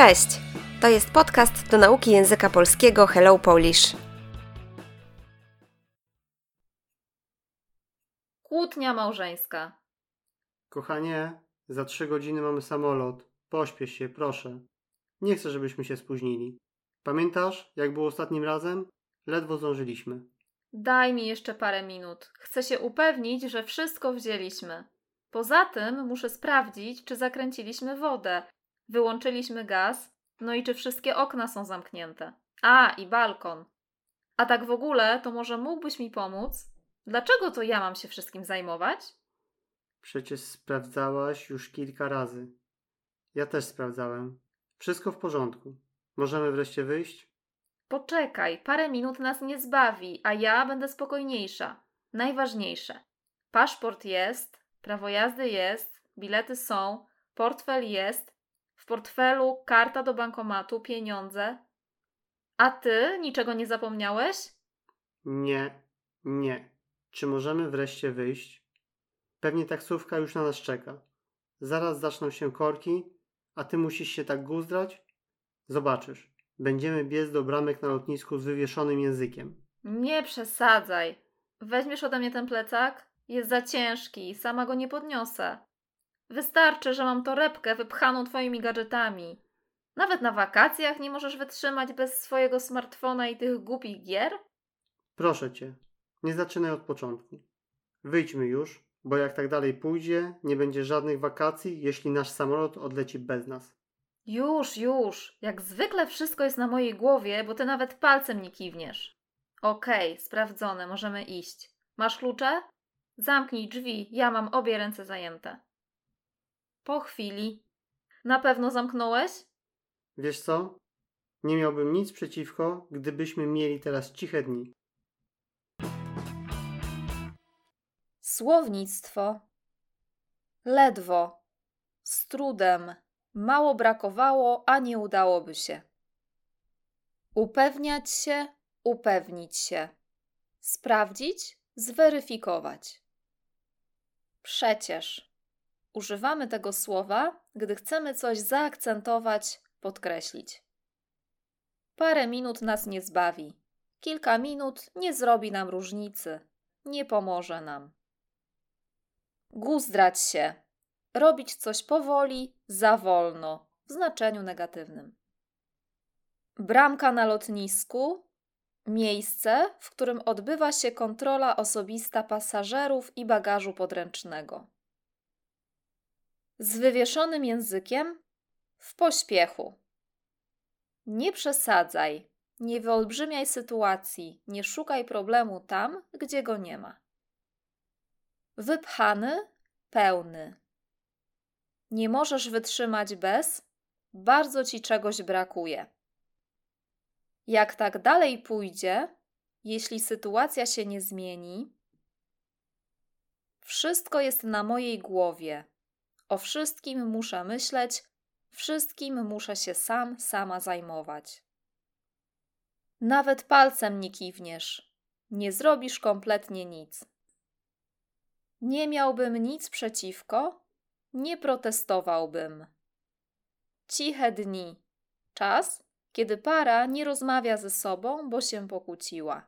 Cześć! To jest podcast do nauki języka polskiego Hello Polish. Kłótnia małżeńska. Kochanie, za trzy godziny mamy samolot. Pośpiesz się, proszę. Nie chcę, żebyśmy się spóźnili. Pamiętasz, jak było ostatnim razem? Ledwo zdążyliśmy. Daj mi jeszcze parę minut. Chcę się upewnić, że wszystko wzięliśmy. Poza tym muszę sprawdzić, czy zakręciliśmy wodę, wyłączyliśmy gaz, no i czy wszystkie okna są zamknięte. A, i balkon. A tak w ogóle, to może mógłbyś mi pomóc? Dlaczego to ja mam się wszystkim zajmować? Przecież sprawdzałaś już kilka razy. Ja też sprawdzałem. Wszystko w porządku. Możemy wreszcie wyjść? Poczekaj, parę minut nas nie zbawi, a ja będę spokojniejsza. Najważniejsze. Paszport jest, prawo jazdy jest, bilety są, portfel jest, portfelu karta do bankomatu, pieniądze. A ty niczego nie zapomniałeś? Nie, nie. Czy możemy wreszcie wyjść? Pewnie taksówka już na nas czeka. Zaraz zaczną się korki, a ty musisz się tak guzdrać? Zobaczysz. Będziemy biec do bramek na lotnisku z wywieszonym językiem. Nie przesadzaj. Weźmiesz ode mnie ten plecak? Jest za ciężki, sama go nie podniosę. Wystarczy, że mam torebkę wypchaną twoimi gadżetami. Nawet na wakacjach nie możesz wytrzymać bez swojego smartfona i tych głupich gier? Proszę cię, nie zaczynaj od początku. Wyjdźmy już, bo jak tak dalej pójdzie, nie będzie żadnych wakacji, jeśli nasz samolot odleci bez nas. Już, już. Jak zwykle wszystko jest na mojej głowie, bo ty nawet palcem nie kiwniesz. Okej, sprawdzone, możemy iść. Masz klucze? Zamknij drzwi, ja mam obie ręce zajęte. Po chwili. Na pewno zamknąłeś? Wiesz co? Nie miałbym nic przeciwko, gdybyśmy mieli teraz ciche dni. Słownictwo. Ledwo. Z trudem. Mało brakowało, a nie udałoby się. Upewniać się, upewnić się. Sprawdzić, zweryfikować. Przecież. Używamy tego słowa, gdy chcemy coś zaakcentować, podkreślić. Parę minut nas nie zbawi. Kilka minut nie zrobi nam różnicy, nie pomoże nam. Guzdrać się. Robić coś powoli, za wolno, w znaczeniu negatywnym. Bramka na lotnisku miejsce, w którym odbywa się kontrola osobista pasażerów i bagażu podręcznego. Z wywieszonym językiem w pośpiechu. Nie przesadzaj, nie wyolbrzymiaj sytuacji, nie szukaj problemu tam, gdzie go nie ma. Wypchany, pełny. Nie możesz wytrzymać bez, bardzo ci czegoś brakuje. Jak tak dalej pójdzie, jeśli sytuacja się nie zmieni, wszystko jest na mojej głowie. O wszystkim muszę myśleć, wszystkim muszę się sam, sama zajmować. Nawet palcem nie kiwniesz, nie zrobisz kompletnie nic. Nie miałbym nic przeciwko, nie protestowałbym. Ciche dni. Czas, kiedy para nie rozmawia ze sobą, bo się pokłóciła.